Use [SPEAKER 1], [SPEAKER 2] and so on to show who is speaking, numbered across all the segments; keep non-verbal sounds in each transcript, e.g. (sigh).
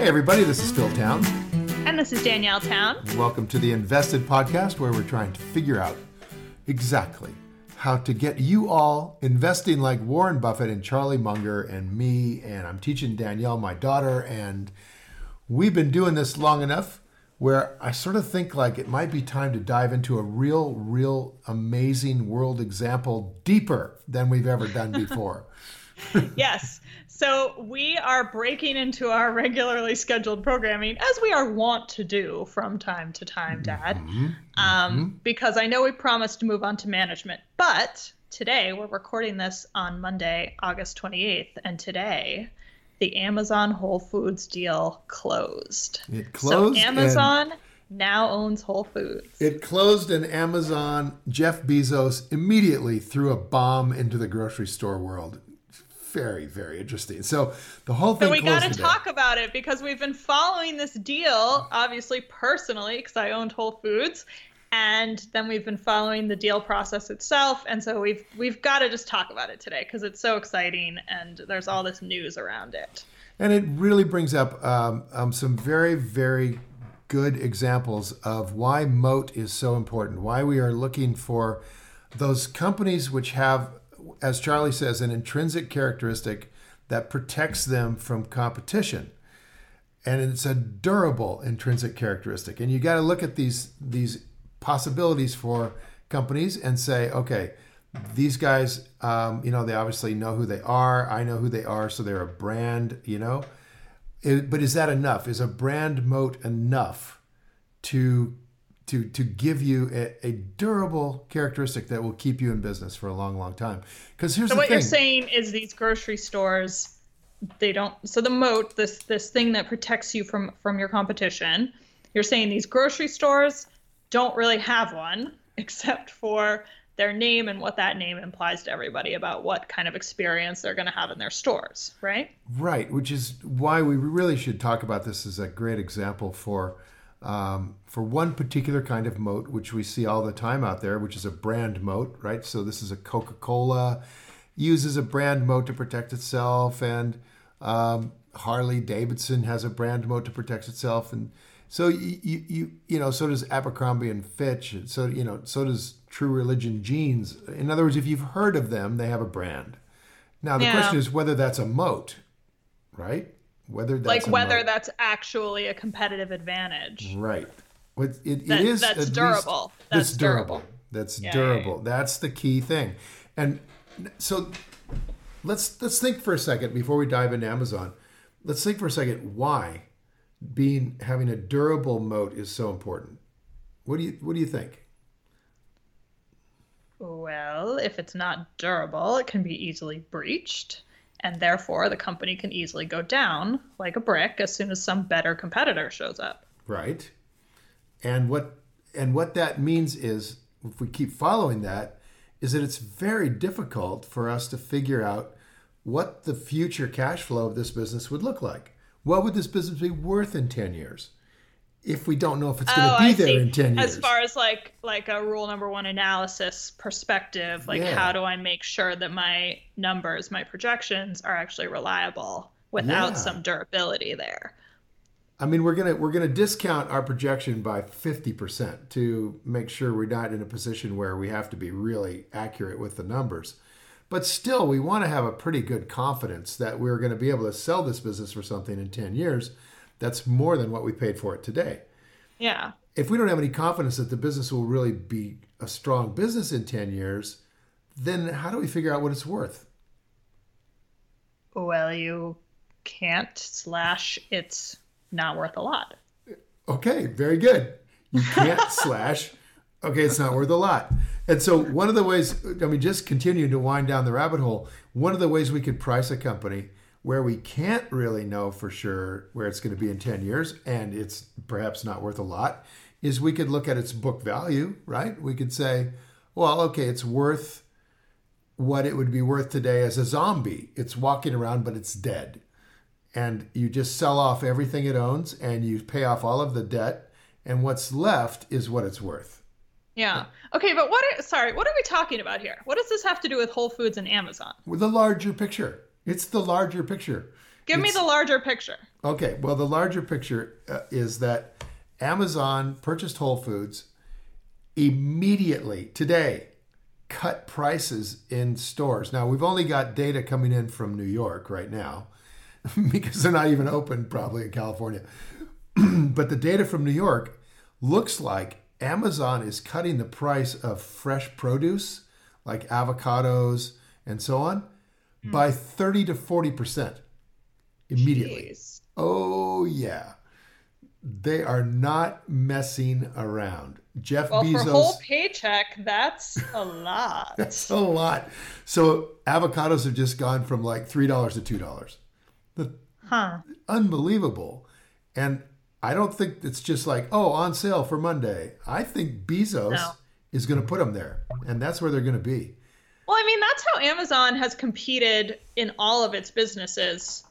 [SPEAKER 1] Hey, everybody, this is Phil Town.
[SPEAKER 2] And this is Danielle Town.
[SPEAKER 1] Welcome to the Invested Podcast, where we're trying to figure out exactly how to get you all investing like Warren Buffett and Charlie Munger and me. And I'm teaching Danielle, my daughter, and we've been doing this long enough where I sort of think like it might be time to dive into a real, real amazing world example deeper than we've ever done before. (laughs)
[SPEAKER 2] yes. So we are breaking into our regularly scheduled programming, as we are wont to do from time to time, Dad. Mm-hmm. Um, mm-hmm. Because I know we promised to move on to management, but today we're recording this on Monday, August 28th, and today the Amazon Whole Foods deal closed.
[SPEAKER 1] It closed.
[SPEAKER 2] So Amazon now owns Whole Foods.
[SPEAKER 1] It closed, and Amazon, Jeff Bezos immediately threw a bomb into the grocery store world very very interesting. So the whole thing
[SPEAKER 2] so we got to talk about it because we've been following this deal obviously personally because i owned whole foods and then we've been following the deal process itself and so we've we've got to just talk about it today because it's so exciting and there's all this news around it.
[SPEAKER 1] And it really brings up um, um, some very very good examples of why moat is so important why we are looking for those companies which have as Charlie says, an intrinsic characteristic that protects them from competition. And it's a durable intrinsic characteristic. And you got to look at these these possibilities for companies and say, okay, these guys, um, you know, they obviously know who they are. I know who they are, so they're a brand, you know. It, but is that enough? Is a brand moat enough to to to give you a, a, durable characteristic that will keep you in business for a long, long time. Because here's
[SPEAKER 2] so what
[SPEAKER 1] thing.
[SPEAKER 2] you're saying is these grocery stores, they don't. So the moat, this this thing that protects you from from your competition. You're saying these grocery stores don't really have one, (laughs) except for their name and what that name implies to everybody about what kind of experience they're going to have in their stores, right?
[SPEAKER 1] Right, which is why we really should talk about this as a great example for um, for one particular kind of moat, which we see all the time out there, which is a brand moat, right? So this is a Coca Cola uses a brand moat to protect itself, and um, Harley Davidson has a brand moat to protect itself, and so you, you you you know so does Abercrombie and Fitch, and so you know so does True Religion jeans. In other words, if you've heard of them, they have a brand. Now the yeah. question is whether that's a moat, right? Whether that's
[SPEAKER 2] like whether that's actually a competitive advantage.
[SPEAKER 1] Right. It, it, that, it is
[SPEAKER 2] that's durable.
[SPEAKER 1] That's, that's durable. durable. that's yeah, durable. yeah, yeah. that's the key thing. And so let's let's think for a second before we dive into amazon. Let's think for a second why being having a durable moat is so important. What do you what do you think?
[SPEAKER 2] Well if it's not durable it can be easily breached and therefore the company can easily go down like a brick as soon as some better competitor shows up.
[SPEAKER 1] Right. And what and what that means is if we keep following that is that it's very difficult for us to figure out what the future cash flow of this business would look like. What would this business be worth in 10 years? If we don't know if it's going to oh, be I there see. in 10 years.
[SPEAKER 2] As far as like like a rule number 1 analysis perspective, like yeah. how do I make sure that my numbers, my projections are actually reliable without yeah. some durability there?
[SPEAKER 1] I mean, we're gonna we're gonna discount our projection by fifty percent to make sure we're not in a position where we have to be really accurate with the numbers. But still, we want to have a pretty good confidence that we're going to be able to sell this business for something in ten years that's more than what we paid for it today.
[SPEAKER 2] Yeah.
[SPEAKER 1] If we don't have any confidence that the business will really be a strong business in 10 years, then how do we figure out what it's worth?
[SPEAKER 2] Well, you can't slash it's not worth a lot.
[SPEAKER 1] Okay, very good. You can't (laughs) slash okay, it's not worth a lot. And so one of the ways I mean just continuing to wind down the rabbit hole, one of the ways we could price a company where we can't really know for sure where it's going to be in 10 years and it's perhaps not worth a lot is we could look at its book value, right? We could say, well, okay, it's worth what it would be worth today as a zombie. It's walking around, but it's dead. And you just sell off everything it owns and you pay off all of the debt, and what's left is what it's worth.
[SPEAKER 2] Yeah. Okay, but what are, sorry, what are we talking about here? What does this have to do with Whole Foods and Amazon?
[SPEAKER 1] With the larger picture. It's the larger picture.
[SPEAKER 2] Give
[SPEAKER 1] it's,
[SPEAKER 2] me the larger picture.
[SPEAKER 1] Okay, well, the larger picture uh, is that Amazon purchased Whole Foods immediately today, cut prices in stores. Now, we've only got data coming in from New York right now (laughs) because they're not even open probably in California. (clears throat) but the data from New York looks like Amazon is cutting the price of fresh produce like avocados and so on mm. by 30 to 40% immediately. Jeez. Oh, yeah. They are not messing around. Jeff
[SPEAKER 2] well,
[SPEAKER 1] Bezos.
[SPEAKER 2] For whole paycheck, that's a (laughs) lot.
[SPEAKER 1] that's a lot. So avocados have just gone from like three dollars to two dollars.
[SPEAKER 2] Huh.
[SPEAKER 1] Unbelievable. And I don't think it's just like, oh, on sale for Monday. I think Bezos no. is going to put them there, and that's where they're going to be.
[SPEAKER 2] Well, I mean, that's how Amazon has competed in all of its businesses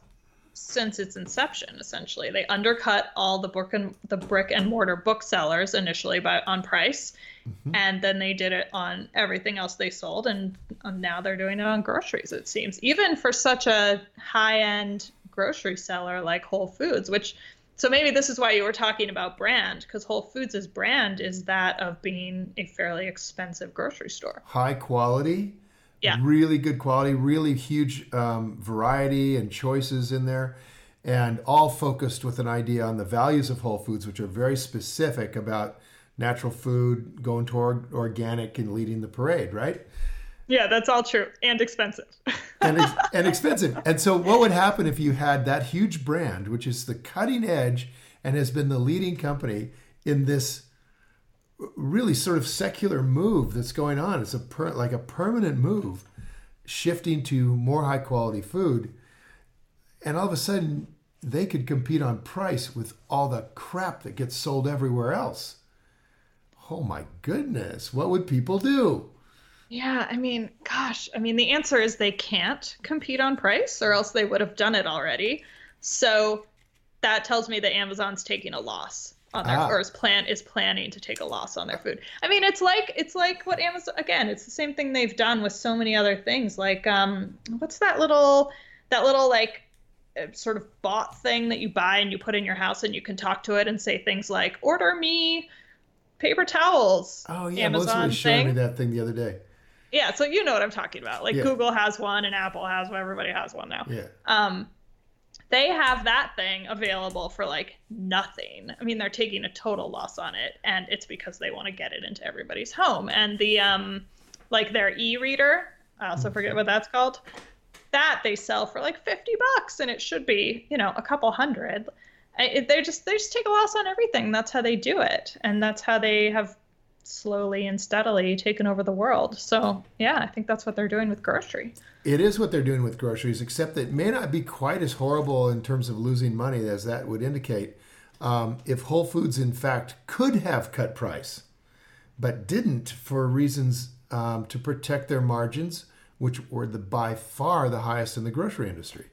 [SPEAKER 2] since its inception. Essentially, they undercut all the book and the brick and mortar booksellers initially by on price, mm-hmm. and then they did it on everything else they sold, and now they're doing it on groceries. It seems even for such a high end grocery seller like Whole Foods, which so maybe this is why you were talking about brand because Whole Foods' brand is that of being a fairly expensive grocery store.
[SPEAKER 1] High quality,
[SPEAKER 2] yeah,
[SPEAKER 1] really good quality, really huge um, variety and choices in there, and all focused with an idea on the values of Whole Foods, which are very specific about natural food, going toward organic, and leading the parade, right?
[SPEAKER 2] Yeah, that's all true and expensive. (laughs)
[SPEAKER 1] and, ex- and expensive. And so, what would happen if you had that huge brand, which is the cutting edge and has been the leading company in this really sort of secular move that's going on? It's a per- like a permanent move, shifting to more high quality food, and all of a sudden they could compete on price with all the crap that gets sold everywhere else. Oh my goodness, what would people do?
[SPEAKER 2] Yeah, I mean, gosh, I mean, the answer is they can't compete on price, or else they would have done it already. So that tells me that Amazon's taking a loss on their, ah. or is plan is planning to take a loss on their food. I mean, it's like it's like what Amazon again. It's the same thing they've done with so many other things. Like, um, what's that little that little like uh, sort of bot thing that you buy and you put in your house and you can talk to it and say things like, "Order me." paper towels.
[SPEAKER 1] Oh yeah, Amazon Melissa was showing thing. me that thing the other day.
[SPEAKER 2] Yeah, so you know what I'm talking about. Like yeah. Google has one and Apple has one. Everybody has one now.
[SPEAKER 1] Yeah.
[SPEAKER 2] Um, they have that thing available for like nothing. I mean, they're taking a total loss on it, and it's because they want to get it into everybody's home. And the um, like their e-reader, I also forget what that's called. That they sell for like 50 bucks, and it should be you know a couple hundred. They just they just take a loss on everything. That's how they do it, and that's how they have slowly and steadily taken over the world. So, yeah, I think that's what they're doing with grocery.
[SPEAKER 1] It is what they're doing with groceries, except that it may not be quite as horrible in terms of losing money as that would indicate. Um, if Whole Foods, in fact, could have cut price, but didn't for reasons um, to protect their margins, which were the by far the highest in the grocery industry.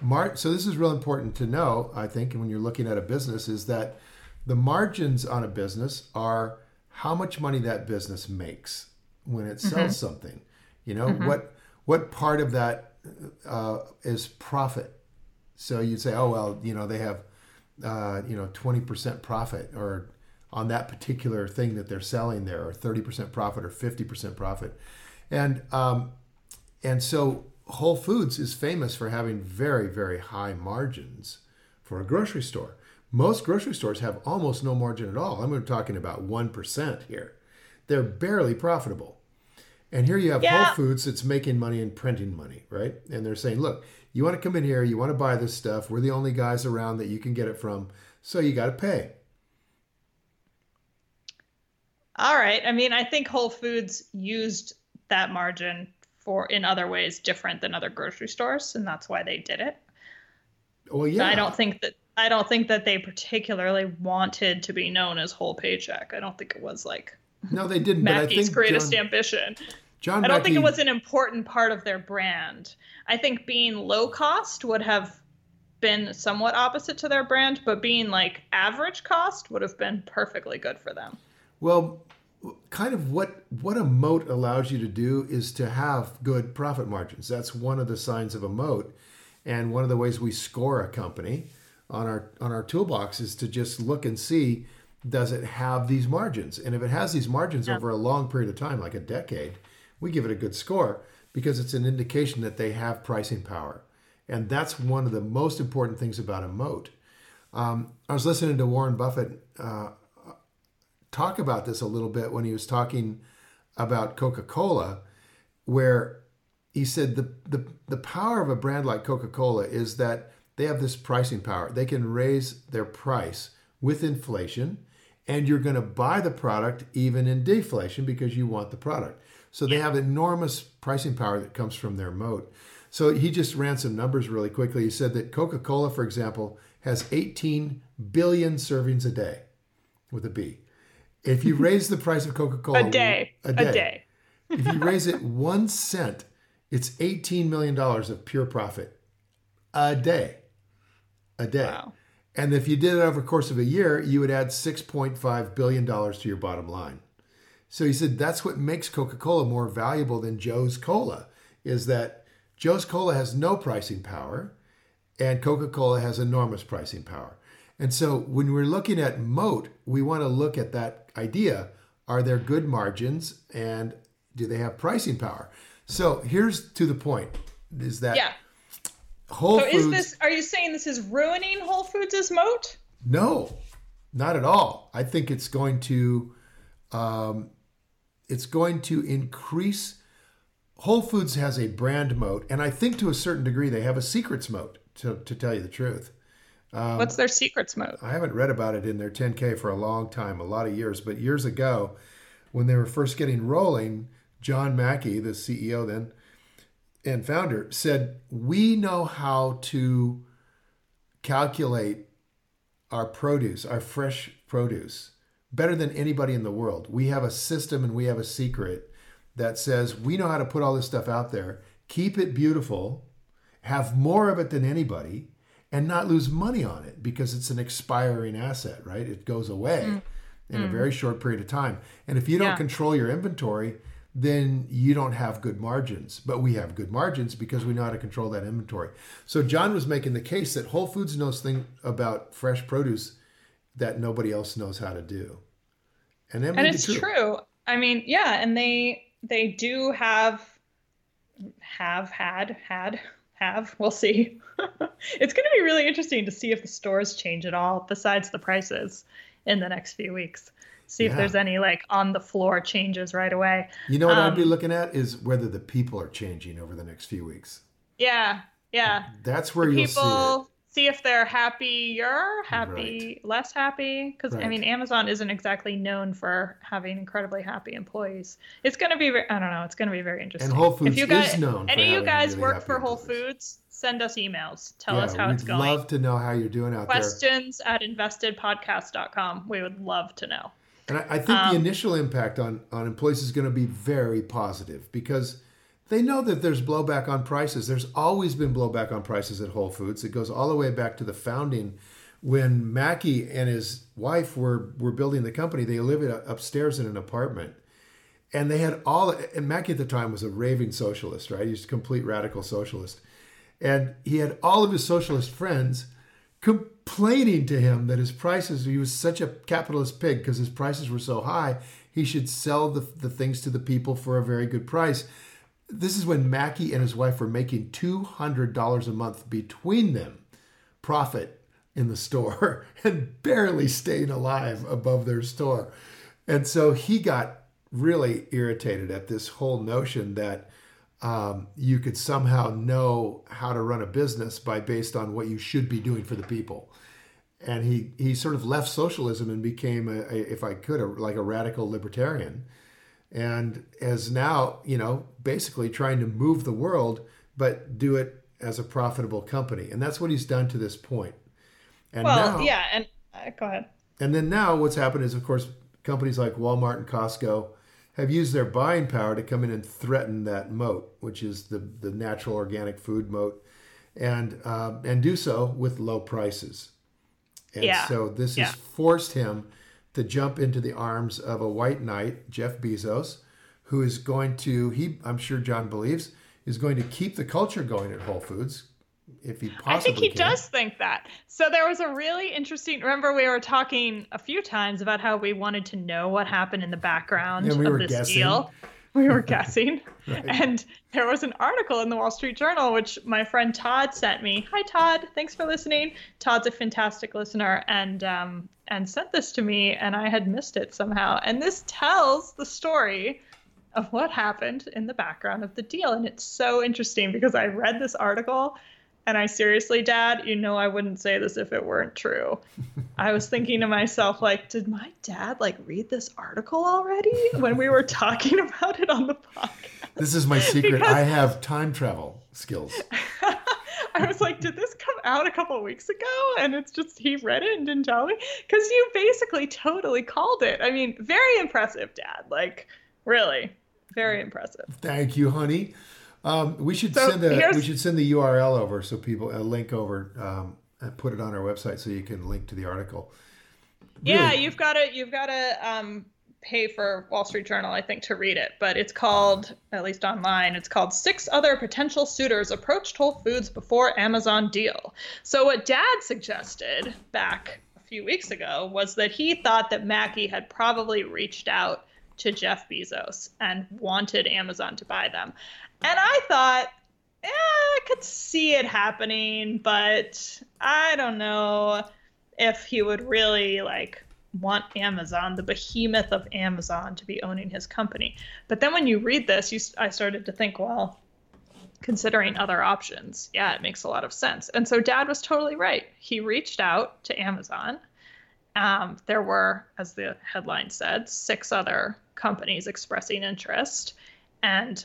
[SPEAKER 1] Mar- so this is real important to know, I think, when you're looking at a business, is that the margins on a business are how much money that business makes when it sells mm-hmm. something. You know mm-hmm. what what part of that uh, is profit. So you'd say, oh well, you know they have uh, you know twenty percent profit or on that particular thing that they're selling there, or thirty percent profit or fifty percent profit, and um, and so Whole Foods is famous for having very very high margins for a grocery store. Most grocery stores have almost no margin at all. I'm talking about 1% here. They're barely profitable. And here you have yeah. Whole Foods that's making money and printing money, right? And they're saying, look, you want to come in here, you want to buy this stuff. We're the only guys around that you can get it from. So you got to pay.
[SPEAKER 2] All right. I mean, I think Whole Foods used that margin for in other ways different than other grocery stores, and that's why they did it.
[SPEAKER 1] Well, yeah.
[SPEAKER 2] I don't think that I don't think that they particularly wanted to be known as whole paycheck. I don't think it was like
[SPEAKER 1] no, they didn't.
[SPEAKER 2] Mackey's greatest John, ambition. John I don't Mackey, think it was an important part of their brand. I think being low cost would have been somewhat opposite to their brand, but being like average cost would have been perfectly good for them.
[SPEAKER 1] Well, kind of what what a moat allows you to do is to have good profit margins. That's one of the signs of a moat, and one of the ways we score a company on our on our toolbox is to just look and see does it have these margins? And if it has these margins yeah. over a long period of time, like a decade, we give it a good score because it's an indication that they have pricing power. And that's one of the most important things about a moat. Um, I was listening to Warren Buffett uh, talk about this a little bit when he was talking about Coca Cola, where he said the, the, the power of a brand like Coca Cola is that they have this pricing power. They can raise their price with inflation and you're going to buy the product even in deflation because you want the product. So they have enormous pricing power that comes from their moat. So he just ran some numbers really quickly. He said that Coca Cola, for example, has 18 billion servings a day with a B. If you raise the price of Coca Cola (laughs)
[SPEAKER 2] a day, a day, a day.
[SPEAKER 1] if you raise it one cent, it's $18 million of pure profit a day. A day. Wow. And if you did it over the course of a year, you would add $6.5 billion to your bottom line. So he said that's what makes Coca Cola more valuable than Joe's Cola, is that Joe's Cola has no pricing power and Coca Cola has enormous pricing power. And so when we're looking at moat, we want to look at that idea. Are there good margins and do they have pricing power? So here's to the point is that
[SPEAKER 2] yeah. Whole so Foods. is this? Are you saying this is ruining Whole Foods' moat?
[SPEAKER 1] No, not at all. I think it's going to, um, it's going to increase. Whole Foods has a brand moat, and I think to a certain degree they have a secrets moat. To to tell you the truth.
[SPEAKER 2] Um, What's their secrets moat?
[SPEAKER 1] I haven't read about it in their 10K for a long time, a lot of years, but years ago, when they were first getting rolling, John Mackey, the CEO then, and founder said, We know how to calculate our produce, our fresh produce, better than anybody in the world. We have a system and we have a secret that says we know how to put all this stuff out there, keep it beautiful, have more of it than anybody, and not lose money on it because it's an expiring asset, right? It goes away mm. in mm. a very short period of time. And if you don't yeah. control your inventory, then you don't have good margins. But we have good margins because we know how to control that inventory. So John was making the case that Whole Foods knows thing about fresh produce that nobody else knows how to do.
[SPEAKER 2] And, and it's true. true. I mean, yeah, and they they do have have had had have we'll see (laughs) it's going to be really interesting to see if the stores change at all besides the prices in the next few weeks see yeah. if there's any like on the floor changes right away.
[SPEAKER 1] You know what um, I'd be um, looking at is whether the people are changing over the next few weeks.
[SPEAKER 2] Yeah, yeah.
[SPEAKER 1] That's where you'll
[SPEAKER 2] people, see. See if they're happier, happy, right. less happy. Because right. I mean, Amazon isn't exactly known for having incredibly happy employees. It's going to be, I don't know, it's going to be very interesting.
[SPEAKER 1] And Whole Foods if you guys, is known.
[SPEAKER 2] Any of you guys really work for Whole Foods? Send us emails. Tell yeah, us how it's going.
[SPEAKER 1] We'd love to know how you're doing out
[SPEAKER 2] Questions there. Questions at investedpodcast.com. We would love to know.
[SPEAKER 1] And I, I think um, the initial impact on, on employees is going to be very positive because they know that there's blowback on prices. There's always been blowback on prices at Whole Foods. It goes all the way back to the founding when Mackey and his wife were, were building the company. They lived upstairs in an apartment. And they had all, and Mackey at the time was a raving socialist, right? He's a complete radical socialist. And he had all of his socialist friends complaining to him that his prices, he was such a capitalist pig because his prices were so high, he should sell the, the things to the people for a very good price. This is when Mackey and his wife were making $200 a month between them profit in the store (laughs) and barely staying alive above their store. And so he got really irritated at this whole notion that um, you could somehow know how to run a business by based on what you should be doing for the people. And he he sort of left socialism and became a, a if I could a, like a radical libertarian, and as now you know basically trying to move the world, but do it as a profitable company, and that's what he's done to this point.
[SPEAKER 2] And well, now, yeah, and uh, go ahead.
[SPEAKER 1] And then now what's happened is, of course, companies like Walmart and Costco have used their buying power to come in and threaten that moat, which is the, the natural organic food moat, and uh, and do so with low prices. And yeah. so this yeah. has forced him to jump into the arms of a white knight, Jeff Bezos, who is going to he I'm sure John believes is going to keep the culture going at Whole Foods if he possibly
[SPEAKER 2] I think he
[SPEAKER 1] can.
[SPEAKER 2] does think that. So there was a really interesting. Remember, we were talking a few times about how we wanted to know what happened in the background
[SPEAKER 1] we
[SPEAKER 2] of this
[SPEAKER 1] guessing.
[SPEAKER 2] deal. We were (laughs) guessing,
[SPEAKER 1] Right.
[SPEAKER 2] and there was an article in the Wall Street Journal which my friend Todd sent me. Hi, Todd. Thanks for listening. Todd's a fantastic listener, and um, and sent this to me, and I had missed it somehow. And this tells the story of what happened in the background of the deal. And it's so interesting because I read this article and I seriously, Dad, you know, I wouldn't say this if it weren't true. (laughs) I was thinking to myself, like, did my dad like read this article already when we were talking about it on the podcast?
[SPEAKER 1] This is my secret.
[SPEAKER 2] Because-
[SPEAKER 1] I have time travel skills. (laughs)
[SPEAKER 2] I was like, did this come out a couple weeks ago? And it's just he read it and didn't tell me because you basically totally called it. I mean, very impressive, Dad. Like, really, very impressive.
[SPEAKER 1] Thank you, honey. Um, we should
[SPEAKER 2] So
[SPEAKER 1] send a we should send the URL over so people a link over um, and put it on our website so you can link to the article.
[SPEAKER 2] Yeah, you've got to you've got to um, pay for Wall Street Journal, I think, to read it. But it's called, at least online, it's called Six Other Potential Suitors Approached Whole Foods Before Amazon Deal. So what Dad suggested back a few weeks ago was that he thought that Mackey had probably reached out to Jeff Bezos and wanted Amazon to buy them. And I thought, yeah, I could see it happening, but I don't know if he would really like want Amazon, the behemoth of Amazon, to be owning his company. But then when you read this, you, I started to think, well, considering other options, yeah, it makes a lot of sense. And so Dad was totally right. He reached out to Amazon. Um, there were, as the headline said, six other companies expressing interest, and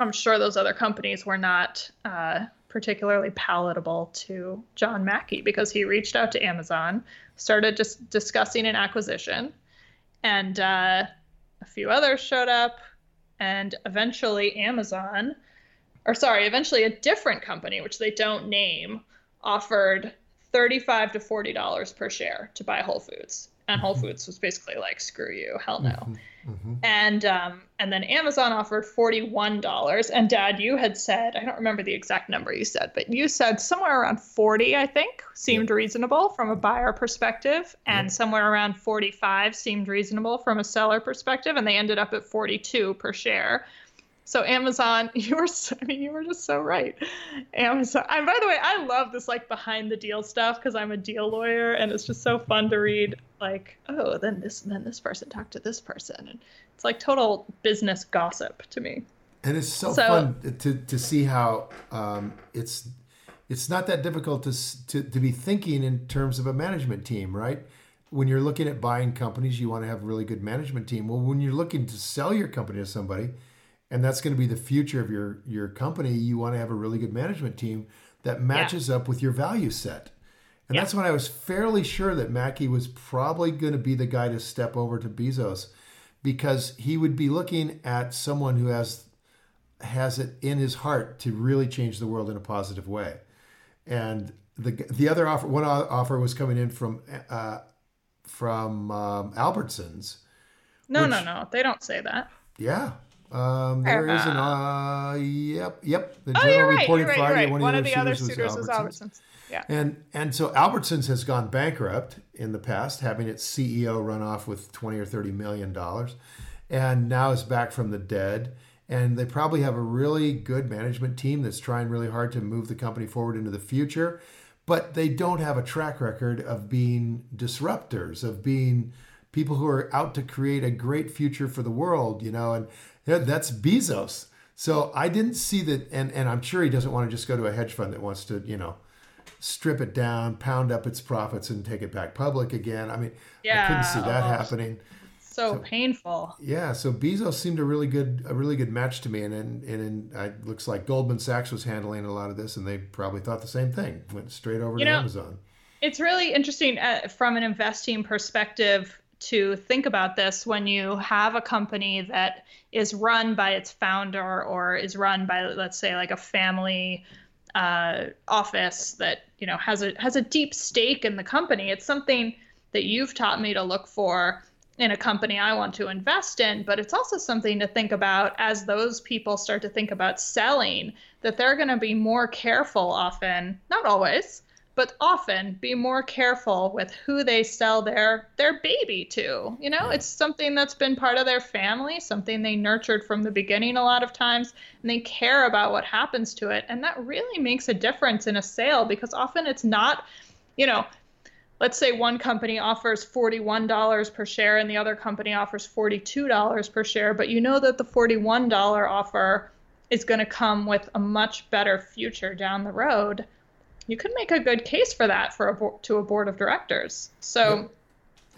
[SPEAKER 2] I'm sure those other companies were not uh, particularly palatable to John Mackey because he reached out to Amazon, started just discussing an acquisition, and uh, a few others showed up, and eventually Amazon, or sorry, eventually a different company, which they don't name, offered 35 to 40 dollars per share to buy Whole Foods, and Whole Foods was basically like, "Screw you, hell no."
[SPEAKER 1] Mhm.
[SPEAKER 2] and um, and then Amazon offered forty one dollars. And Dad, you had said I don't remember the exact number you said, but you said somewhere around forty. I think seemed reasonable from a buyer perspective, and somewhere around forty five seemed reasonable from a seller perspective, and they ended up at forty two per share. So Amazon, (laughs) you were, so, I mean, you were just so right. Amazon, and by the way, I love this like behind the deal stuff because I'm a deal lawyer, and it's just so fun to read. Like, oh, then this, then this person talked to this person, and it's like total business gossip to me.
[SPEAKER 1] And it's so,
[SPEAKER 2] So-
[SPEAKER 1] fun to, to see how um, it's it's not that difficult to, to to be thinking in terms of a management team, right? When you're looking at buying companies, you want to have a really good management team. Well, when you're looking to sell your company to somebody, and that's going to be the future of your your company, you want to have a really good management team that matches up with your value set. And
[SPEAKER 2] Yeah.
[SPEAKER 1] that's when I was fairly sure that Mackey was probably going to be the guy to step over to Bezos because he would be looking at someone who has has it in his heart to really change the world in a positive way. And the the other offer, one offer was coming in from uh, from um, Albertsons.
[SPEAKER 2] No,
[SPEAKER 1] Which-
[SPEAKER 2] no, no, they don't say that.
[SPEAKER 1] Yeah, um, there is an uh, yep, yep. The
[SPEAKER 2] Oh,
[SPEAKER 1] Journal
[SPEAKER 2] you're right.
[SPEAKER 1] reporting
[SPEAKER 2] You're right.
[SPEAKER 1] Friday.
[SPEAKER 2] You're right.
[SPEAKER 1] One,
[SPEAKER 2] One
[SPEAKER 1] of the
[SPEAKER 2] the other suitors
[SPEAKER 1] was
[SPEAKER 2] was
[SPEAKER 1] Albertsons.
[SPEAKER 2] Albertsons. Yeah.
[SPEAKER 1] And and so Albertsons has gone bankrupt in the past, having its CEO run off with twenty or thirty million dollars, and now is back from the dead. And they probably have a really good management team that's trying really hard to move the company forward into the future, but they don't have a track record of being disruptors, of being people who are out to create a great future for the world, you know, and that's Bezos. So I didn't see that, and, and I'm sure he doesn't want to just go to a hedge fund that wants to, you know, strip it down, pound up its profits, and take it back public again. I mean, I couldn't see that
[SPEAKER 2] almost.
[SPEAKER 1] happening.
[SPEAKER 2] So painful.
[SPEAKER 1] Yeah, so Bezos seemed a really good, a really good match to me, and and, and it looks like Goldman Sachs was handling a lot of this, and they probably thought the same thing. Went straight over
[SPEAKER 2] You
[SPEAKER 1] to
[SPEAKER 2] know,
[SPEAKER 1] Amazon.
[SPEAKER 2] it's really interesting uh, from an investing perspective to think about this when you have a company that is run by its founder or is run by let's say like a family uh, office that you know has a has a deep stake in the company. It's something that you've taught me to look for in a company I want to invest in, but it's also something to think about as those people start to think about selling, that they're going to be more careful often, not always, but often be more careful with who they sell their their baby to. You know, it's something that's been part of their family, something they nurtured from the beginning a lot of times, and they care about what happens to it, and that really makes a difference in a sale because often it's not, you know, let's say one company offers $41 per share and the other company offers $42 per share, but you know that the $41 offer is going to come with a much better future down the road you could make a good case for that for a to a board of directors. So.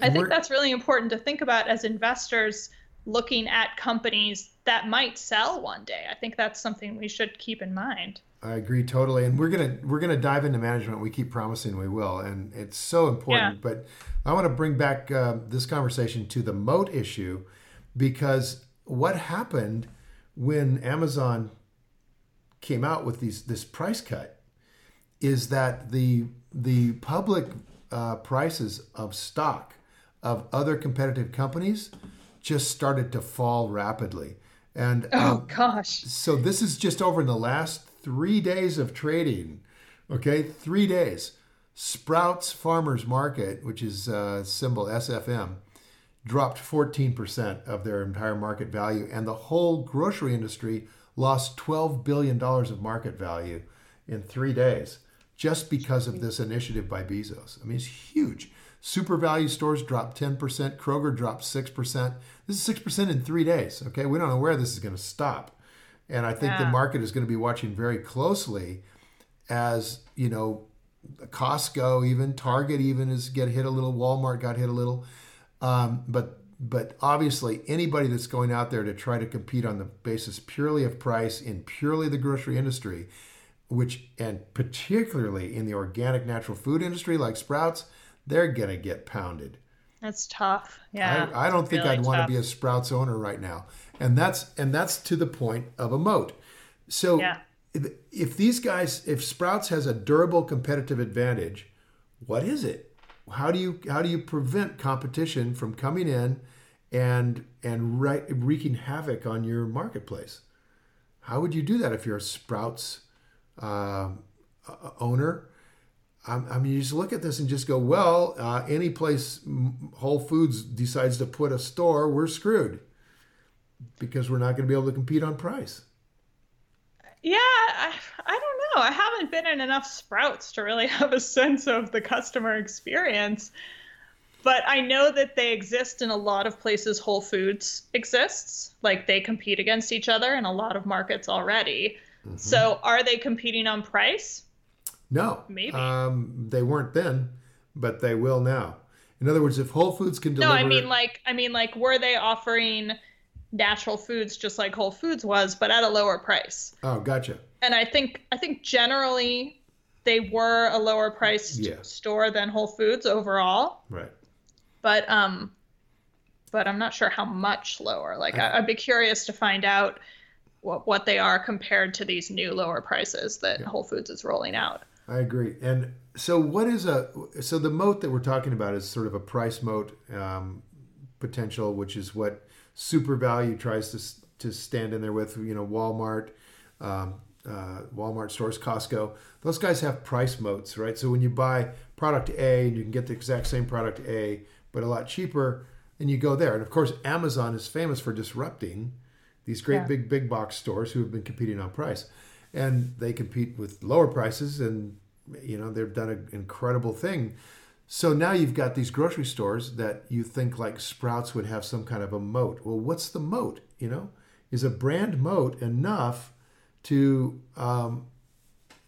[SPEAKER 2] I think that's really important to think about as investors looking at companies that might sell one day. I think that's something we should keep in mind.
[SPEAKER 1] I agree totally, and we're gonna we're gonna dive into management. We keep promising we will, and it's so important. Yeah. But I want to bring back uh, this conversation to the moat issue, because what happened when Amazon came out with these this price cut is that the the public uh, prices of stock of other competitive companies just started to fall rapidly. And
[SPEAKER 2] oh um, gosh,
[SPEAKER 1] so this is just over in the last three days of trading. Okay, three days. Sprouts Farmers Market, which is uh, symbol SFM, dropped 14% of their entire market value, and the whole grocery industry lost $12 billion of market value in three days just because of this initiative by Bezos. I mean, it's huge. SuperValu stores dropped 10%, Kroger dropped 6%. This is 6% in three days. Okay, we don't know where this is going to stop. And I think yeah. the market is going to be watching very closely as, you know, Costco, even Target, even is get hit a little. Walmart got hit a little, um, but but obviously anybody that's going out there to try to compete on the basis purely of price in purely the grocery industry which and particularly in the organic natural food industry like Sprouts, they're gonna get pounded.
[SPEAKER 2] That's tough. Yeah.
[SPEAKER 1] I, I don't think really I'd want to be a Sprouts owner right now. And that's and that's to the point of a moat. So yeah. if, if these guys, if Sprouts has a durable competitive advantage, what is it? How do you how do you prevent competition from coming in and and right, wreaking havoc on your marketplace? How would you do that if you're a Sprouts uh, owner. I mean, you just look at this and just go, well, uh, any place Whole Foods decides to put a store, we're screwed because we're not going to be able to compete on price.
[SPEAKER 2] Yeah, I, I don't know. I haven't been in enough Sprouts to really (laughs) have a sense of the customer experience. But I know that they exist in a lot of places Whole Foods exists. Like they compete against each other in a lot of markets already. Mm-hmm. So are they competing on price?
[SPEAKER 1] No.
[SPEAKER 2] Maybe.
[SPEAKER 1] Um, they weren't then, but they will now. In other words, if Whole Foods can deliver.
[SPEAKER 2] No, I mean like I mean like were they offering natural foods just like Whole Foods was, but at a lower price?
[SPEAKER 1] Oh, gotcha.
[SPEAKER 2] And I think I think generally they were a lower priced yeah. store than Whole Foods overall.
[SPEAKER 1] Right.
[SPEAKER 2] But um, but I'm not sure how much lower. Like I, I'd be curious to find out what, what they are compared to these new lower prices that yeah. Whole Foods is rolling out.
[SPEAKER 1] I agree. And so, what is a so the moat that we're talking about is sort of a price moat um, potential, which is what SuperValu tries to to stand in there with. You know, Walmart, um, uh, Walmart stores, Costco. Those guys have price moats, right? So when you buy product A and you can get the exact same product A but a lot cheaper, then you go there. And of course, Amazon is famous for disrupting these great yeah. big big box stores who have been competing on price. And they compete with lower prices and you know they've done an incredible thing. So now you've got these grocery stores that you think like sprouts would have some kind of a moat. Well what's the moat you know? Is a brand moat enough to um,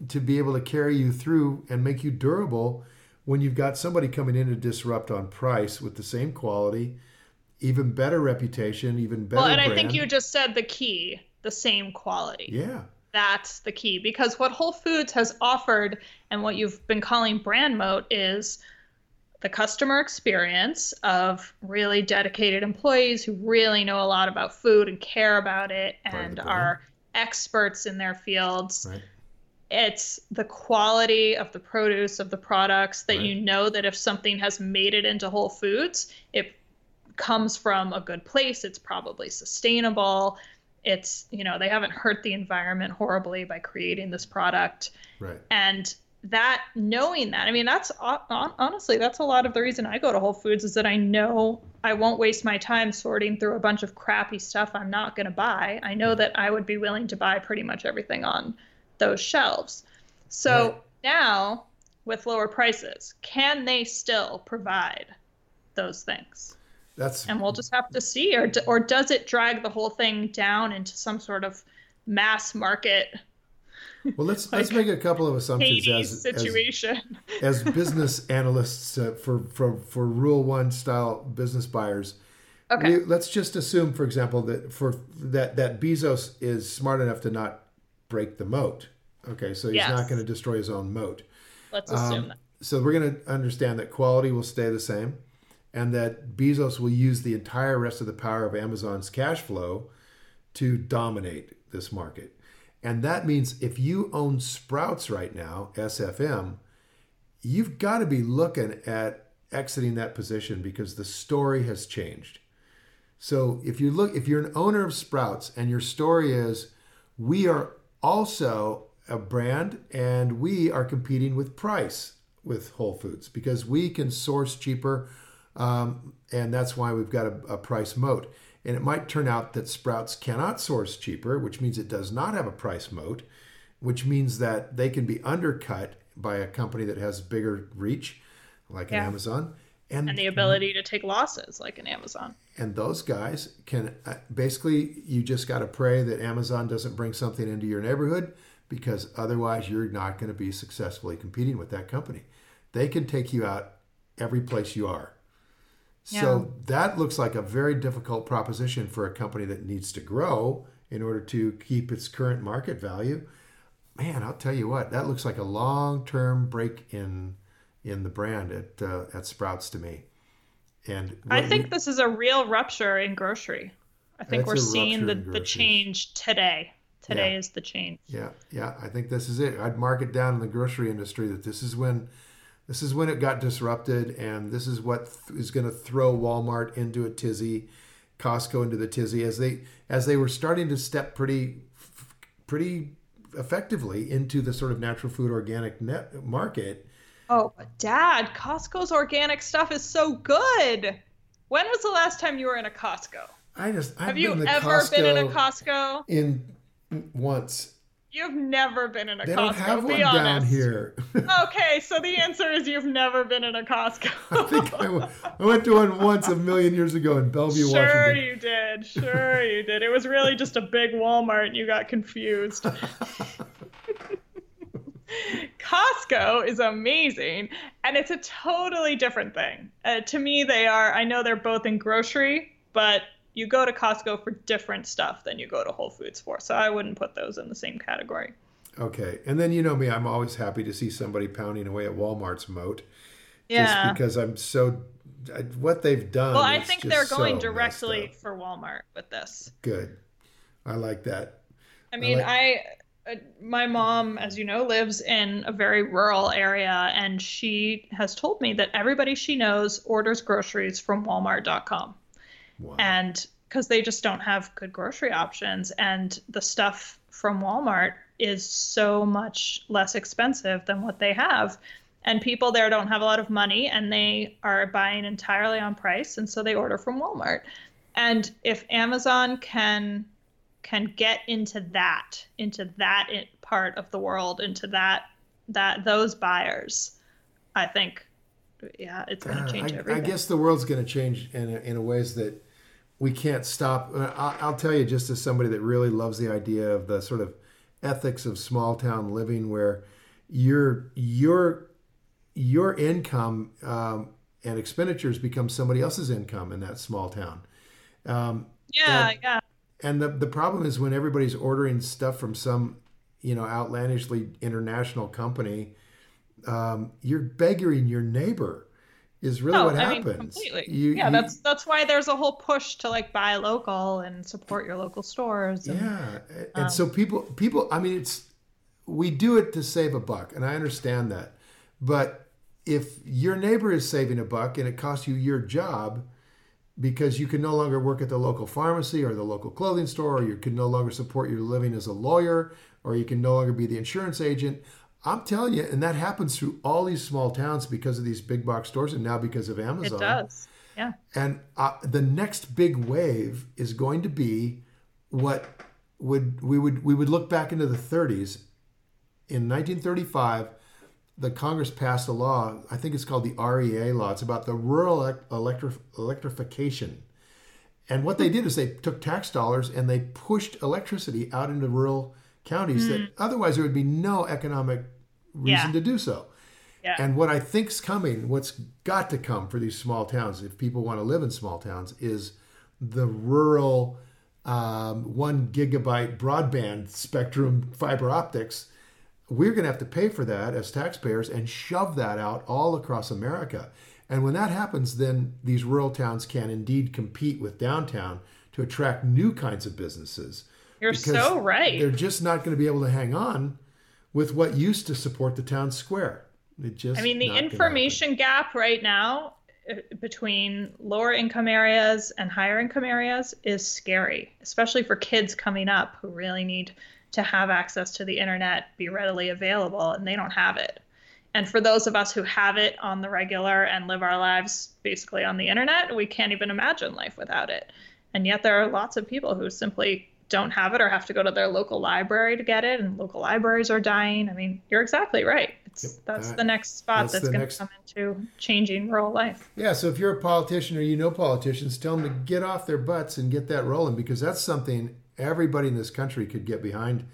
[SPEAKER 1] to be able to carry you through and make you durable when you've got somebody coming in to disrupt on price with the same quality even better reputation, even better.
[SPEAKER 2] Well, and
[SPEAKER 1] brand.
[SPEAKER 2] I think you just said the key, the same quality.
[SPEAKER 1] Yeah.
[SPEAKER 2] That's the key because what Whole Foods has offered and what you've been calling brand moat is the customer experience of really dedicated employees who really know a lot about food and care about it and are experts in their fields. Right. It's the quality of the produce of the products that right. you know that if something has made it into Whole Foods, it comes from a good place. It's probably sustainable. It's, you know, they haven't hurt the environment horribly by creating this product.
[SPEAKER 1] Right.
[SPEAKER 2] And that knowing that, I mean, that's honestly, that's a lot of the reason I go to Whole Foods is that I know I won't waste my time sorting through a bunch of crappy stuff I'm not going to buy. I know that I would be willing to buy pretty much everything on those shelves. So right. now, with lower prices, can they still provide those things?
[SPEAKER 1] That's
[SPEAKER 2] and we'll just have to see, or or does it drag the whole thing down into some sort of mass market?
[SPEAKER 1] Well, let's (laughs) like let's make a couple of assumptions
[SPEAKER 2] as situation
[SPEAKER 1] as, (laughs) as business (laughs) analysts uh, for for for Rule One style business buyers.
[SPEAKER 2] Okay.
[SPEAKER 1] We, let's just assume, for example, that for that that Bezos is smart enough to not break the moat. Okay, so he's yes. not going to destroy his own moat.
[SPEAKER 2] Let's assume um, that.
[SPEAKER 1] So we're going to understand that quality will stay the same and that Bezos will use the entire rest of the power of Amazon's cash flow to dominate this market. And that means if you own Sprouts right now, SFM, you've got to be looking at exiting that position because the story has changed. So if you look if you're an owner of Sprouts and your story is we are also a brand and we are competing with price with Whole Foods because we can source cheaper um, and that's why we've got a, a price moat. And it might turn out that Sprouts cannot source cheaper, which means it does not have a price moat, which means that they can be undercut by a company that has bigger reach, like yeah. an Amazon.
[SPEAKER 2] And, and the ability to take losses, like an Amazon.
[SPEAKER 1] And those guys can uh, basically, you just got to pray that Amazon doesn't bring something into your neighborhood because otherwise you're not going to be successfully competing with that company. They can take you out every place you are. Yeah. So that looks like a very difficult proposition for a company that needs to grow in order to keep its current market value. Man, I'll tell you what, that looks like a long-term break in in the brand at uh, at Sprouts to me. And
[SPEAKER 2] I think we, this is a real rupture in grocery. I think we're seeing the, the change today. Today yeah. is the change.
[SPEAKER 1] Yeah, yeah. I think this is it. I'd mark it down in the grocery industry that this is when this is when it got disrupted, and this is what th- is going to throw Walmart into a tizzy, Costco into the tizzy as they as they were starting to step pretty pretty effectively into the sort of natural food organic net market.
[SPEAKER 2] Oh, Dad, Costco's organic stuff is so good. When was the last time you were in a Costco?
[SPEAKER 1] I just
[SPEAKER 2] I've have you ever
[SPEAKER 1] Costco
[SPEAKER 2] been in a Costco?
[SPEAKER 1] In once
[SPEAKER 2] You've never been in a
[SPEAKER 1] they
[SPEAKER 2] Costco.
[SPEAKER 1] Don't have
[SPEAKER 2] one
[SPEAKER 1] honest.
[SPEAKER 2] down
[SPEAKER 1] here. (laughs)
[SPEAKER 2] okay, so the answer is you've never been in a Costco. (laughs)
[SPEAKER 1] I think I, w- I went to one once a million years ago in Bellevue,
[SPEAKER 2] sure
[SPEAKER 1] Washington.
[SPEAKER 2] Sure, you did. Sure, you did. It was really just a big Walmart, and you got confused. (laughs) Costco is amazing, and it's a totally different thing. Uh, to me, they are. I know they're both in grocery, but you go to Costco for different stuff than you go to Whole Foods for. So I wouldn't put those in the same category.
[SPEAKER 1] Okay. And then you know me, I'm always happy to see somebody pounding away at Walmart's moat.
[SPEAKER 2] Yeah.
[SPEAKER 1] Just because I'm so what they've done.
[SPEAKER 2] Well, I think they're going
[SPEAKER 1] so
[SPEAKER 2] directly for Walmart with this.
[SPEAKER 1] Good. I like that.
[SPEAKER 2] I mean, I, like... I uh, my mom, as you know, lives in a very rural area, and she has told me that everybody she knows orders groceries from Walmart.com. Wow. And because they just don't have good grocery options. And the stuff from Walmart is so much less expensive than what they have. And people there don't have a lot of money and they are buying entirely on price. And so they order from Walmart. And if Amazon can can get into that, into that part of the world, into that that those buyers, I think, yeah, it's going to uh, change
[SPEAKER 1] I,
[SPEAKER 2] everything.
[SPEAKER 1] I guess the world's going to change in in a ways that we can't stop. Uh, I'll tell you, just as somebody that really loves the idea of the sort of ethics of small town living, where your your your income um, and expenditures become somebody else's income in that small town.
[SPEAKER 2] Um, yeah,
[SPEAKER 1] and,
[SPEAKER 2] yeah.
[SPEAKER 1] And the the problem is when everybody's ordering stuff from some you know outlandishly international company, um, you're beggaring your neighbor is really what I happens. Mean,
[SPEAKER 2] completely. You, yeah, you, that's that's why there's a whole push to like buy local and support your local stores.
[SPEAKER 1] And, yeah, and um, so people people I mean it's we do it to save a buck, and I understand that, but if your neighbor is saving a buck and it costs you your job, because you can no longer work at the local pharmacy or the local clothing store, or you can no longer support your living as a lawyer, or you can no longer be the insurance agent. I'm telling you, and that happens through all these small towns because of these big box stores and now because of Amazon.
[SPEAKER 2] It does. Yeah.
[SPEAKER 1] And uh, the next big wave is going to be what would we would we would look back into the 30s. In 1935, the Congress passed a law. I think it's called the REA law. It's about the rural electri- electrification. And what they did is they took tax dollars and they pushed electricity out into rural counties mm. that hmm. otherwise there would be no economic reason yeah. to do so. Yeah. And what I think's coming, what's got to come for these small towns, if people want to live in small towns, is the rural um, one gigabyte broadband spectrum fiber optics. We're going to have to pay for that as taxpayers and shove that out all across America. And when that happens, then these rural towns can indeed compete with downtown to attract new kinds of businesses.
[SPEAKER 2] You're so right.
[SPEAKER 1] They're just not going to be able to hang on with what used to support the town square. It just
[SPEAKER 2] I mean, the information gap right now uh, between lower income areas and higher income areas is scary, especially for kids coming up who really need to have access to the internet be readily available and they don't have it. And for those of us who have it on the regular and live our lives basically on the internet, we can't even imagine life without it. And yet there are lots of people who simply don't have it or have to go to their local library to get it and local libraries are dying. I mean, you're exactly right. It's, that's the next spot that's, that's going next... to come into changing rural life.
[SPEAKER 1] Yeah. So if you're a politician or you know politicians, tell them to get off their butts and get that rolling because that's something everybody in this country could get behind.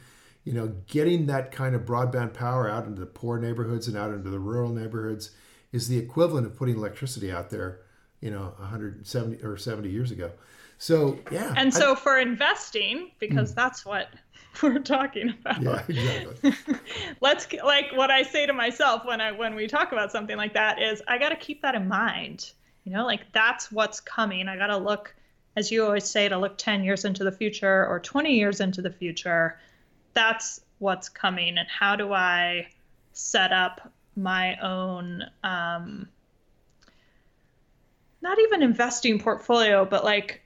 [SPEAKER 1] You know, getting that kind of broadband power out into the poor neighborhoods and out into the rural neighborhoods is the equivalent of putting electricity out there, you know, 170 or 70 years ago. So, yeah.
[SPEAKER 2] And so I, for investing, because mm. that's what (laughs) we're talking about.
[SPEAKER 1] Yeah, exactly. (laughs)
[SPEAKER 2] Let's like what I say to myself when I when we talk about something like that is I got to keep that in mind. You know, like that's what's coming. I got to look as you always say to look 10 years into the future or 20 years into the future. That's what's coming and how do I set up my own um not even investing portfolio, but like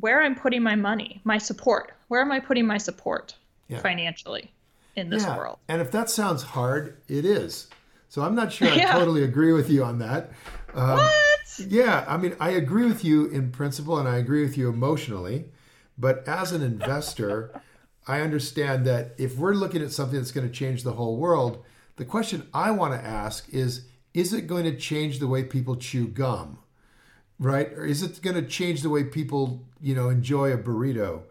[SPEAKER 2] where I'm putting my money, my support. Where am I putting my support? yeah. financially in this yeah. world.
[SPEAKER 1] And if that sounds hard, it is. So I'm not sure I (laughs) yeah. totally agree with you on that.
[SPEAKER 2] Um, what?
[SPEAKER 1] Yeah, I mean, I agree with you in principle and I agree with you emotionally. But as an investor, I understand that if we're looking at something that's going to change the whole world, the question I want to ask is is it going to change the way people chew gum? Right? Or is it going to change the way people, you know, enjoy a burrito?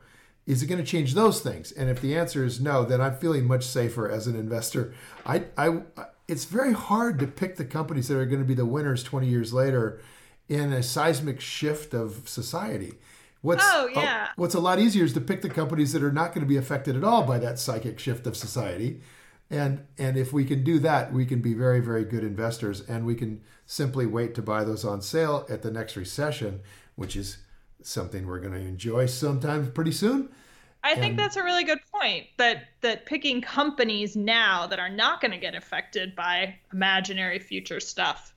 [SPEAKER 1] Is it going to change those things? And if the answer is no, then I'm feeling much safer as an investor. I, I, it's very hard to pick the companies that are going to be the winners 20 years later in a seismic shift of society.
[SPEAKER 2] What's, oh, yeah.
[SPEAKER 1] A, what's a lot easier is to pick the companies that are not going to be affected at all by that psychic shift of society. And, and if we can do that, we can be very, very good investors and we can simply wait to buy those on sale at the next recession, which is something we're going to enjoy sometime pretty soon.
[SPEAKER 2] I think that's a really good point that that picking companies now that are not going to get affected by imaginary future stuff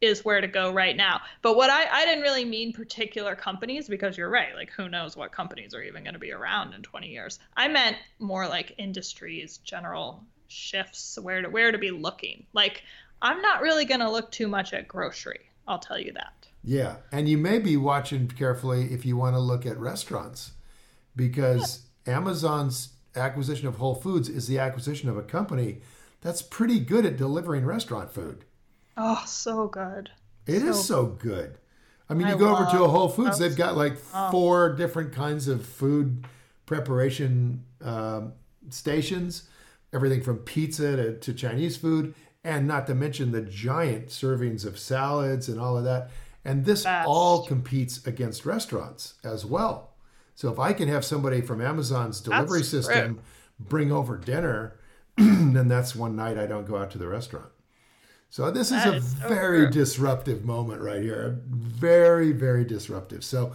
[SPEAKER 2] is where to go right now. But what I I didn't really mean particular companies because you're right, like who knows what companies are even going to be around in 20 years. I meant more like industries, general shifts, where to where to be looking. Like I'm not really going to look too much at grocery. I'll tell you that.
[SPEAKER 1] Yeah, and you may be watching carefully if you want to look at restaurants, because yeah. Amazon's acquisition of Whole Foods is the acquisition of a company that's pretty good at delivering restaurant food.
[SPEAKER 2] Oh, so good.
[SPEAKER 1] It so is so good. I mean, you I go over to a Whole Foods, they've got like oh. four different kinds of food preparation um, stations, everything from pizza to, to Chinese food, and not to mention the giant servings of salads and all of that. And this Best. all competes against restaurants as well. So if I can have somebody from Amazon's delivery that's system bring over dinner, (clears throat) then that's one night I don't go out to the restaurant. So this is a is so very true. disruptive moment right here. Very, very disruptive. So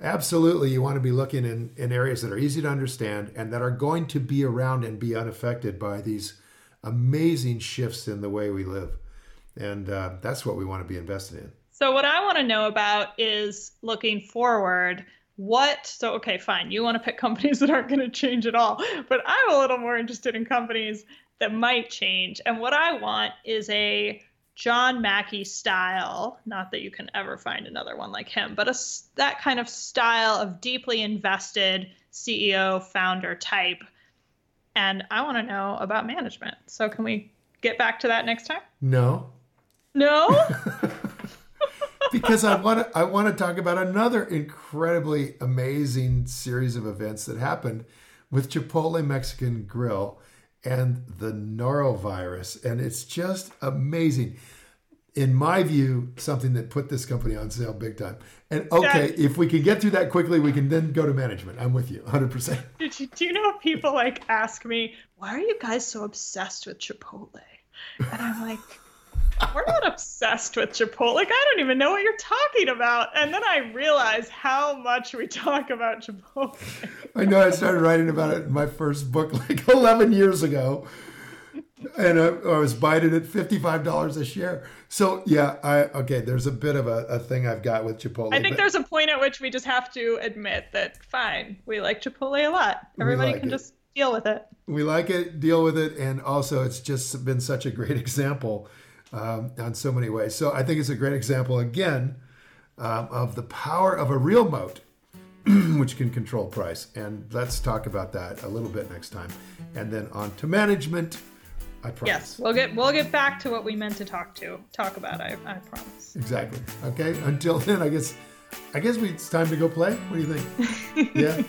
[SPEAKER 1] absolutely you want to be looking in, in areas that are easy to understand and that are going to be around and be unaffected by these amazing shifts in the way we live. And uh, that's what we want to be invested in.
[SPEAKER 2] So what I want to know about is looking forward. What so okay, fine. You want to pick companies (laughs) that aren't going to change at all, but I'm a little more interested in companies that might change. And what I want is a John Mackey style, not that you can ever find another one like him, but a, that kind of style of deeply invested CEO founder type. And I want to know about management. So can we get back to that next time?
[SPEAKER 1] No.
[SPEAKER 2] No? (laughs) (laughs)
[SPEAKER 1] because I want to I want to talk about another incredibly amazing series of events that happened with Chipotle Mexican Grill and the norovirus and it's just amazing. In my view something that put this company on sale big time. And okay if we can get through that quickly we can then go to management. I'm with you 100% (laughs)
[SPEAKER 2] Did you, do you know people like ask me why are you guys so obsessed with chipotle? And i'm like we're not obsessed with Chipotle. Like, I don't even know what you're talking about. And then I realize how much we talk about Chipotle.
[SPEAKER 1] I know I started writing about it in my first book like (laughs) 11 years ago. And I, I was buying it at $55 a share. So, yeah, I okay, there's a bit of a, a thing I've got with Chipotle.
[SPEAKER 2] I think there's a point at which we just have to admit that, fine, we like Chipotle a lot. Everybody like can it. just deal with it.
[SPEAKER 1] We like it, deal with it. And also, it's just been such a great (laughs) example um, on so many ways. So I think it's a great example, again, um, of the power of a real moat, (clears throat) which can control price. And let's talk about that a little bit next time. And then on to management. I promise.
[SPEAKER 2] Yes, we'll get we'll get back to what we meant to talk to talk about. I, I promise.
[SPEAKER 1] Exactly. Okay. Until (laughs) then, I guess I guess we, it's time to go play. What do you think? (laughs) Yeah.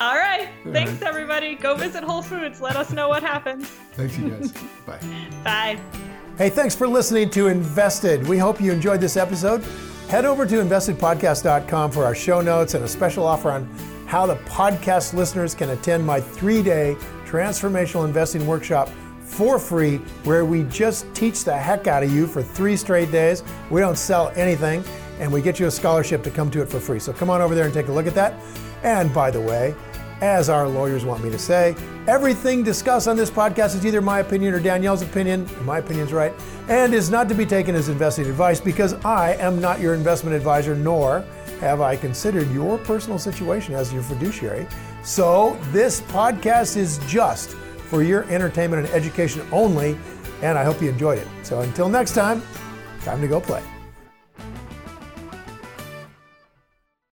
[SPEAKER 2] All right. All Thanks, right. everybody. Go visit Whole Foods. Let us know what happens.
[SPEAKER 1] Thanks, you guys. (laughs) Bye.
[SPEAKER 2] Bye.
[SPEAKER 1] Hey, thanks for listening to Invested. We hope you enjoyed this episode. Head over to investedpodcast.com for our show notes and a special offer on how the podcast listeners can attend my three day transformational investing workshop for free, where we just teach the heck out of you for three straight days. We don't sell anything, and we get you a scholarship to come to it for free. So come on over there and take a look at that. And by the way, as our lawyers want me to say, everything discussed on this podcast is either my opinion or Danielle's opinion, my opinion's right, and is not to be taken as investing advice because I am not your investment advisor, nor have I considered your personal situation as your fiduciary. So this podcast is just for your entertainment and education only, and I hope you enjoyed it. So until next time, time to go play.